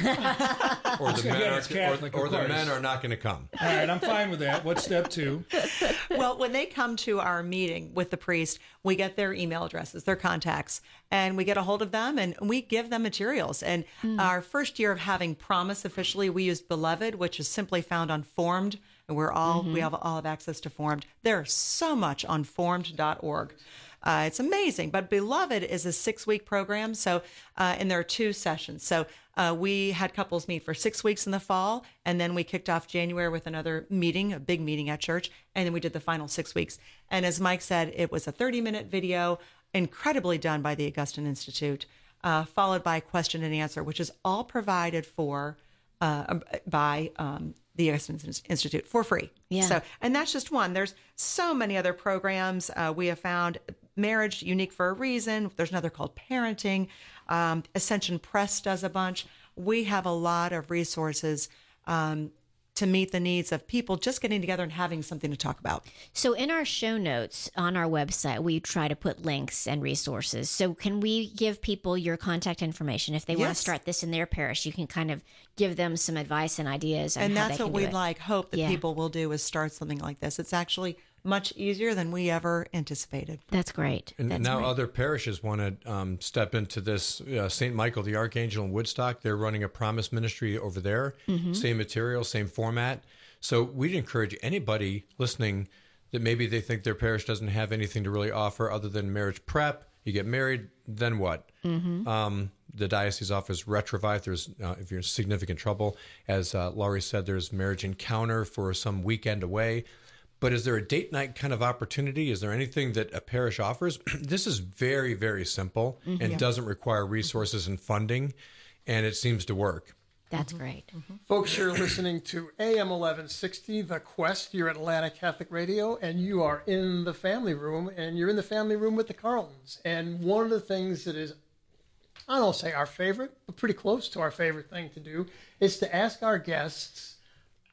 S5: or the men are,
S3: Catholic,
S5: or, or the men are not going to come.
S3: All right, I'm fine with that. What's step two? [laughs]
S4: well, when they come to our meeting with the priest, we get their email addresses, their contacts, and we get a hold of them and we give them materials. And hmm. our first year of having Promise officially, we used Beloved, which is simply found on Formed. And we're all, we mm-hmm. have all have access to Formed. There's so much on formed.org. Uh, it's amazing. But Beloved is a six week program. So, uh, and there are two sessions. So, uh, we had couples meet for six weeks in the fall, and then we kicked off January with another meeting, a big meeting at church, and then we did the final six weeks. And as Mike said, it was a 30 minute video, incredibly done by the Augustine Institute, uh, followed by question and answer, which is all provided for uh, by um, the Augustine Institute for free.
S1: Yeah.
S4: So, and that's just one. There's so many other programs uh, we have found. Marriage unique for a reason. There's another called Parenting. Um, Ascension Press does a bunch. We have a lot of resources um, to meet the needs of people just getting together and having something to talk about.
S1: So, in our show notes on our website, we try to put links and resources. So, can we give people your contact information if they want to start this in their parish? You can kind of give them some advice and ideas,
S4: and that's what we'd like hope that
S1: Yeah.
S4: people will do is start something like this it's actually much easier than we ever anticipated
S1: That's great.
S5: And
S1: That's
S5: now
S1: great.
S5: other parishes want to um, step into this. Uh, St. Michael the Archangel in Woodstock, they're running a promise ministry over there.
S1: Mm-hmm.
S5: Same material, same format. So we'd encourage anybody listening that maybe they think their parish doesn't have anything to really offer other than marriage prep. You get married, then what?
S1: Mm-hmm.
S5: Um, the diocese offers Retrouvaille. if There's uh, if you're in significant trouble, as uh, Laurie said, there's marriage encounter for some weekend away. But is there a date night kind of opportunity? Is there anything that a parish offers? [clears throat] this is very, very simple mm-hmm. and doesn't require resources and funding, and it seems to work.
S1: That's mm-hmm. great. Mm-hmm.
S2: Folks, you're listening to AM 1160, The Quest, here at Atlanta Catholic Radio, and you are in the family room, and you're in the family room with the Carltons. And one of the things that is, I don't say our favorite, but pretty close to our favorite thing to do, is to ask our guests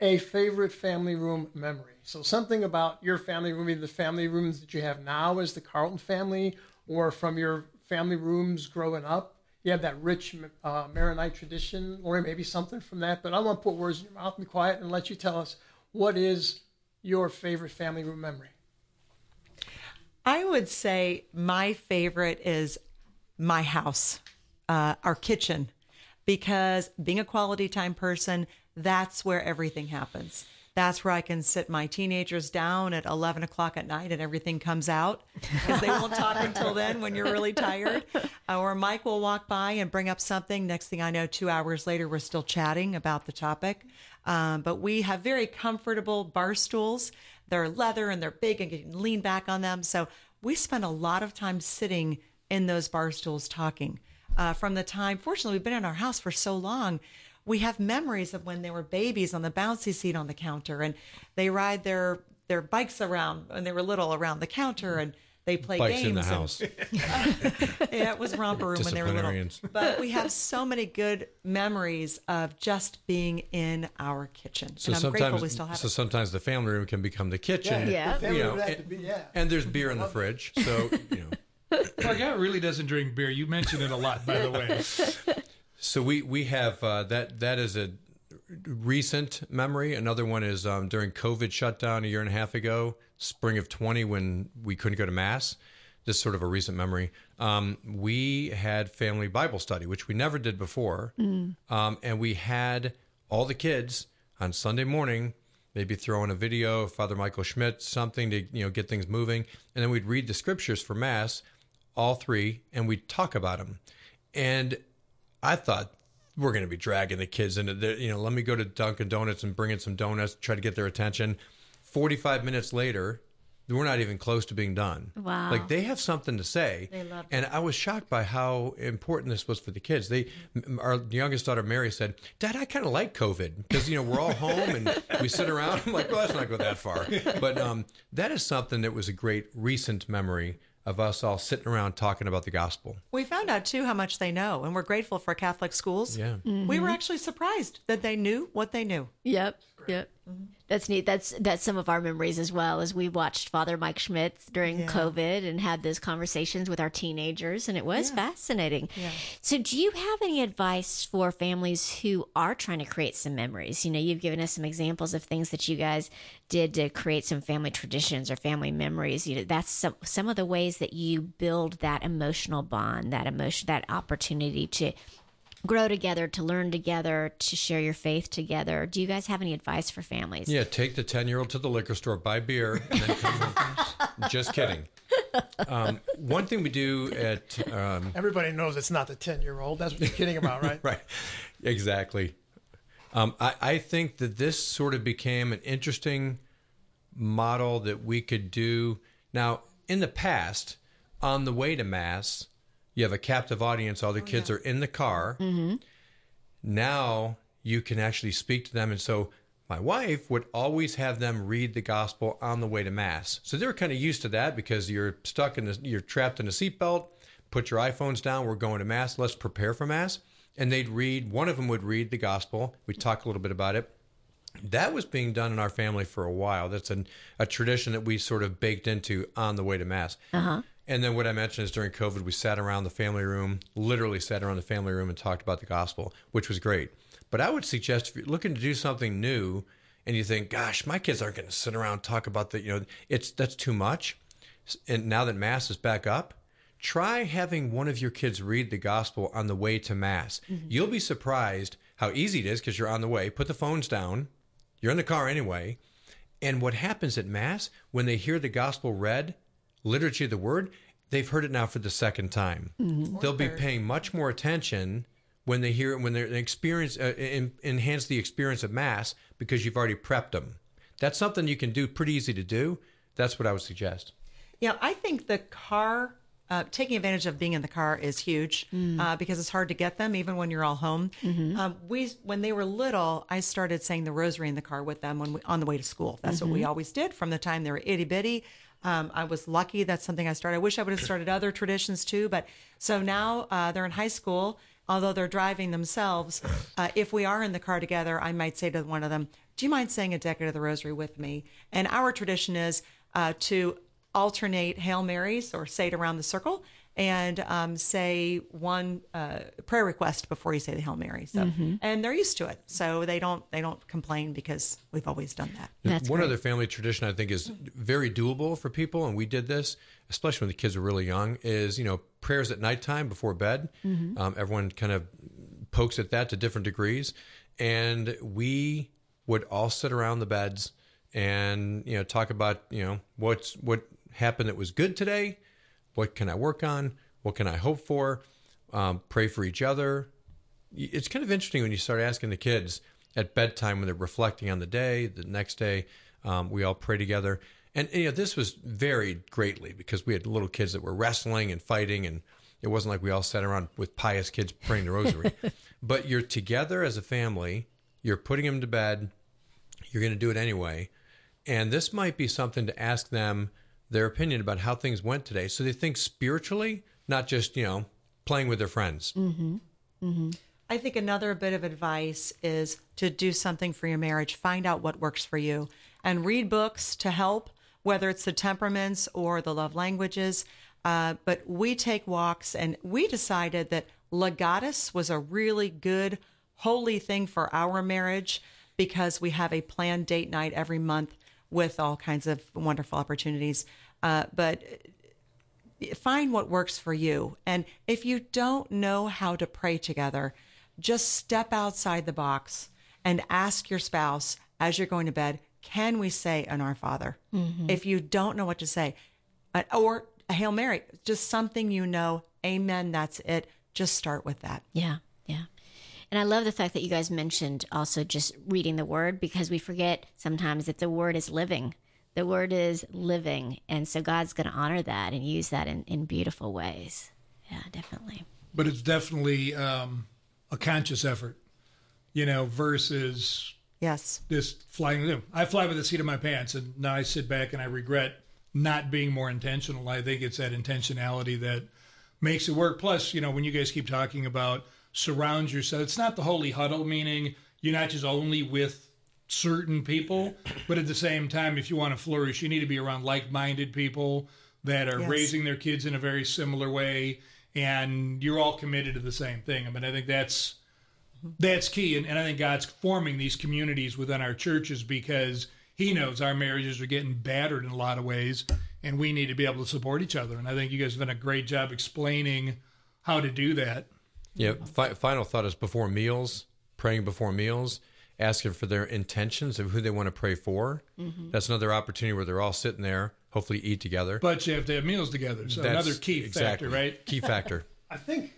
S2: a favorite family room memory. So something about your family room, either the family rooms that you have now as the Carlton family, or from your family rooms growing up. You have that rich uh, Maronite tradition, or maybe something from that. But I want to put words in your mouth, be quiet, and let you tell us what is your favorite family room memory.
S4: I would say my favorite is my house, uh, our kitchen, because being a quality time person, that's where everything happens. That's where I can sit my teenagers down at 11 o'clock at night and everything comes out because they won't talk until then when you're really tired. Uh, [laughs] or Mike will walk by and bring up something. Next thing I know, two hours later, we're still chatting about the topic. Um, but we have very comfortable bar stools. They're leather and they're big and you can lean back on them. So we spend a lot of time sitting in those bar stools talking. Uh, from the time, fortunately, we've been in our house for so long. We have memories of when they were babies on the bouncy seat on the counter, and they ride their their bikes around when they were little around the counter, and they play
S5: Bikes
S4: games.
S5: in the
S4: and-
S5: house. [laughs]
S4: yeah, it was romper room when they were little. But we have so many good memories of just being in our kitchen,
S5: So
S4: and I'm grateful
S5: sometimes,
S4: we still have
S5: so
S4: it.
S5: sometimes the family room can become the kitchen.
S1: Yeah.
S2: The family
S5: You know,
S2: room had
S5: and,
S2: to be- yeah.
S5: and there's beer in the fridge, so you know.
S3: Our guy really doesn't drink beer. You mention it a lot, by the way. [laughs]
S5: So we we have uh, that that is a recent memory. Another one is um, during COVID shutdown a year and a half ago, spring of twenty, when we couldn't go to mass. Just sort of a recent memory. Um, we had family Bible study, which we never did before, um, and we had all the kids on Sunday morning. Maybe throw in a video of Father Michael Schmitz, something to you know get things moving, and then we'd read the scriptures for mass, all three, and we'd talk about them. And I thought we're going to be dragging the kids into the, you know, let me go to Dunkin' Donuts and bring in some donuts, try to get their attention. 45 minutes later, we're not even close to being done.
S1: Wow.
S5: Like they have something to say.
S4: They love
S5: And I was shocked by how important this was for the kids. They, our youngest daughter, Mary, said, Dad, I kind of like COVID because, you know, we're all home and we sit around. I'm like, well, let's not go that far. But um, that is something that was a great recent memory of us all sitting around talking about the gospel.
S4: We found out too how much they know, and we're grateful for Catholic schools.
S5: Yeah.
S4: We were mm-hmm. actually surprised that they knew what they knew.
S1: Yep. Yep. Mm-hmm. That's neat. That's that's some of our memories as well as we watched Father Mike Schmitz during
S4: Yeah.
S1: COVID and had those conversations with our teenagers and it was fascinating. So do you have any advice for families who are trying to create some memories? You know, you've given us some examples of things that you guys did to create some family traditions or family memories. You know, that's some some of the ways that you build that emotional bond, that emotion that opportunity to grow together, to learn together, to share your faith together. Do you guys have any advice for families?
S5: Yeah, take the 10 year old to the liquor store, buy beer, and then come home. [laughs] Just kidding. Um, one thing we do at, um,
S2: Everybody knows it's not the 10 year old. That's what you're kidding about, right? [laughs]
S5: right, exactly. Um, I, I think that this sort of became an interesting model that we could do. Now, in the past, on the way to Mass, you have a captive audience, all the kids are in the car. Now you can actually speak to them. And so my wife would always have them read the gospel on the way to Mass. So they were kind of used to that because you're stuck in the, you're trapped in a seatbelt. Put your iPhones down. We're going to Mass. Let's prepare for Mass. And they'd read, one of them would read the gospel. We'd talk a little bit about it. That was being done in our family for a while. That's an, a tradition that we sort of baked into on the way to Mass. Uh-huh. And then what I mentioned is during COVID, we sat around the family room, literally sat around the family room and talked about the gospel, which was great. But I would suggest if you're looking to do something new and you think, gosh, my kids aren't going to sit around and talk about the, you know, it's that's too much. And now that Mass is back up, try having one of your kids read the gospel on the way to Mass. Mm-hmm. You'll be surprised how easy it is because you're on the way. Put the phones down, you're in the car anyway. And what happens at Mass when they hear the gospel read, liturgy of the word, they've heard it now for the second time. They'll be paying much more attention when they hear it, when they're experience, uh, en- enhance the experience of Mass because you've already prepped them. That's something you can do pretty easy to do. That's what I would suggest.
S4: Yeah, I think the car, uh, taking advantage of being in the car is huge uh, because it's hard to get them even when you're all home. Um, we, when they were little, I started saying the rosary in the car with them when we, on the way to school. That's what we always did from the time they were itty bitty. Um, I was lucky. That's something I started. I wish I would have started other traditions too. But so now uh, they're in high school. Although they're driving themselves, uh, if we are in the car together, I might say to one of them, "Do you mind saying a decade of the Rosary with me?" And our tradition is uh, to alternate Hail Marys or say it around the circle and um, say one uh, prayer request before you say the Hail Mary. So, and they're used to it, so they don't they don't complain because we've always done that.
S1: That's
S5: One
S1: great.
S5: other family tradition I think is very doable for people, and we did this, especially when the kids were really young, is you know prayers at nighttime before bed. Um, everyone kind of pokes at that to different degrees, and we would all sit around the beds and you know talk about you know what's what happened that was good today, what can I work on, what can I hope for, um, pray for each other, it's kind of interesting when you start asking the kids at bedtime when they're reflecting on the day, the next day, um, we all pray together. And you know, this was varied greatly because we had little kids that were wrestling and fighting, and it wasn't like we all sat around with pious kids praying the rosary. [laughs] but you're together as a family, you're putting them to bed, you're going to do it anyway. And this might be something to ask them their opinion about how things went today. So they think spiritually, not just, you know, playing with their friends.
S4: I think another bit of advice is to do something for your marriage. Find out what works for you and read books to help, whether it's the temperaments or the love languages. Uh, but we take walks, and we decided that Legatus was a really good, holy thing for our marriage because we have a planned date night every month with all kinds of wonderful opportunities. Uh, but find what works for you. And if you don't know how to pray together, just step outside the box and ask your spouse as you're going to bed, can we say an Our Father? If you don't know what to say, uh, or a Hail Mary, just something you know, amen, that's it. Just start with that.
S1: Yeah. And I love the fact that you guys mentioned also just reading the word because we forget sometimes that the word is living. The word is living. And so God's going to honor that and use that in, in beautiful ways. Yeah, definitely.
S3: but it's definitely um, a conscious effort, you know, versus
S4: Yes.
S3: this flying. I fly with the seat of my pants, and now I sit back and I regret not being more intentional. I think it's that intentionality that makes it work. Plus, you know, when you guys keep talking about surround yourself, it's not the holy huddle, meaning you're not just only with certain people, but at the same time, if you want to flourish, you need to be around like-minded people that are
S4: Yes.
S3: raising their kids in a very similar way, and you're all committed to the same thing. I mean, I think that's that's key, and, and I think God's forming these communities within our churches because He knows our marriages are getting battered in a lot of ways, and we need to be able to support each other. And I think you guys have done a great job explaining how to do that.
S5: Yeah. Fi- final thought is before meals, praying before meals, asking for their intentions of who they want to pray for. Mm-hmm. That's another opportunity where they're all sitting there, hopefully eat together.
S3: But you have to have meals together, so
S5: That's
S3: another key
S5: exactly,
S3: factor, right?
S5: Key factor. [laughs]
S2: I think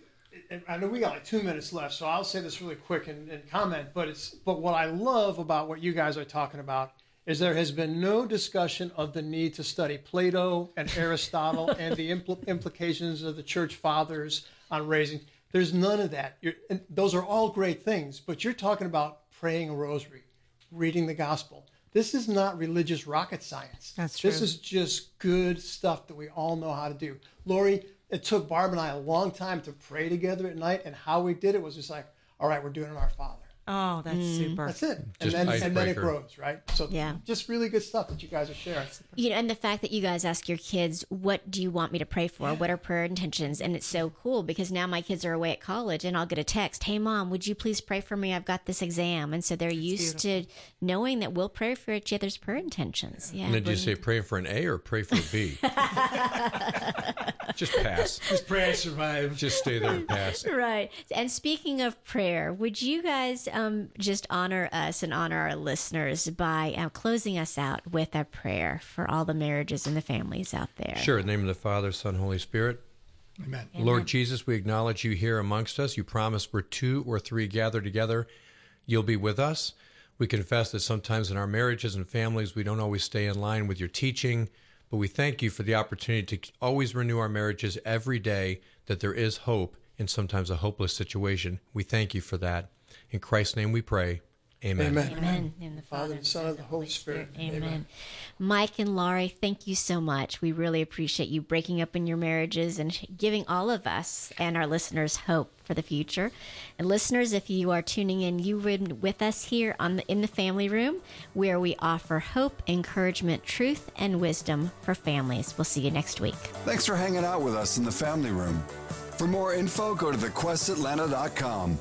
S2: I know we got like two minutes left, so I'll say this really quick and, and comment. But it's but what I love about what you guys are talking about is there has been no discussion of the need to study Plato and Aristotle and the impl- implications of the church fathers on raising. There's none of that. You're, and those are all great things, but you're talking about praying a rosary, reading the gospel. This is not religious rocket science.
S4: That's true.
S2: This is just good stuff that we all know how to do. Laurie, it took Barb and I a long time to pray together at night, and how we did it was just like, all right, we're doing it our Father.
S4: Oh, that's mm. super.
S2: That's it. And then and then it grows, right? So
S1: Yeah.
S2: just really good stuff that you guys are sharing.
S1: you know, and the fact that you guys ask your kids, "What do you want me to pray for? What are prayer intentions?" And it's so cool because now my kids are away at college, and I'll get a text, "Hey, mom, would you please pray for me? I've got this exam." And so they're used to knowing that we'll pray for each other's prayer intentions. Yeah.
S5: And then do you say pray for an A or pray for a B? [laughs] Just pass.
S3: Just pray I survive.
S5: Just stay there and pass.
S1: Right. And speaking of prayer, would you guys um, just honor us and honor our listeners by uh, closing us out with a prayer for all the marriages and the families out there?
S5: Sure. In the name of the Father, Son, Holy Spirit.
S3: Amen.
S5: Lord Jesus, we acknowledge you here amongst us. You promise where two or three gather together, you'll be with us. We confess that sometimes in our marriages and families, we don't always stay in line with your teaching, but we thank you for the opportunity to always renew our marriages every day, that there is hope in sometimes a hopeless situation. We thank you for that. In Christ's name we pray. Amen.
S2: Amen.
S1: Amen. In the
S2: Father, the Son, and the Holy Spirit.
S1: Amen. Mike and Laurie, thank you so much. We really appreciate you breaking up in your marriages and giving all of us and our listeners hope for the future. And listeners, if you are tuning in, you've been with us here on the in the family room where we offer hope, encouragement, truth, and wisdom for families. We'll see you next week.
S6: Thanks for hanging out with us in the family room. For more info, go to thequestatlanta.com.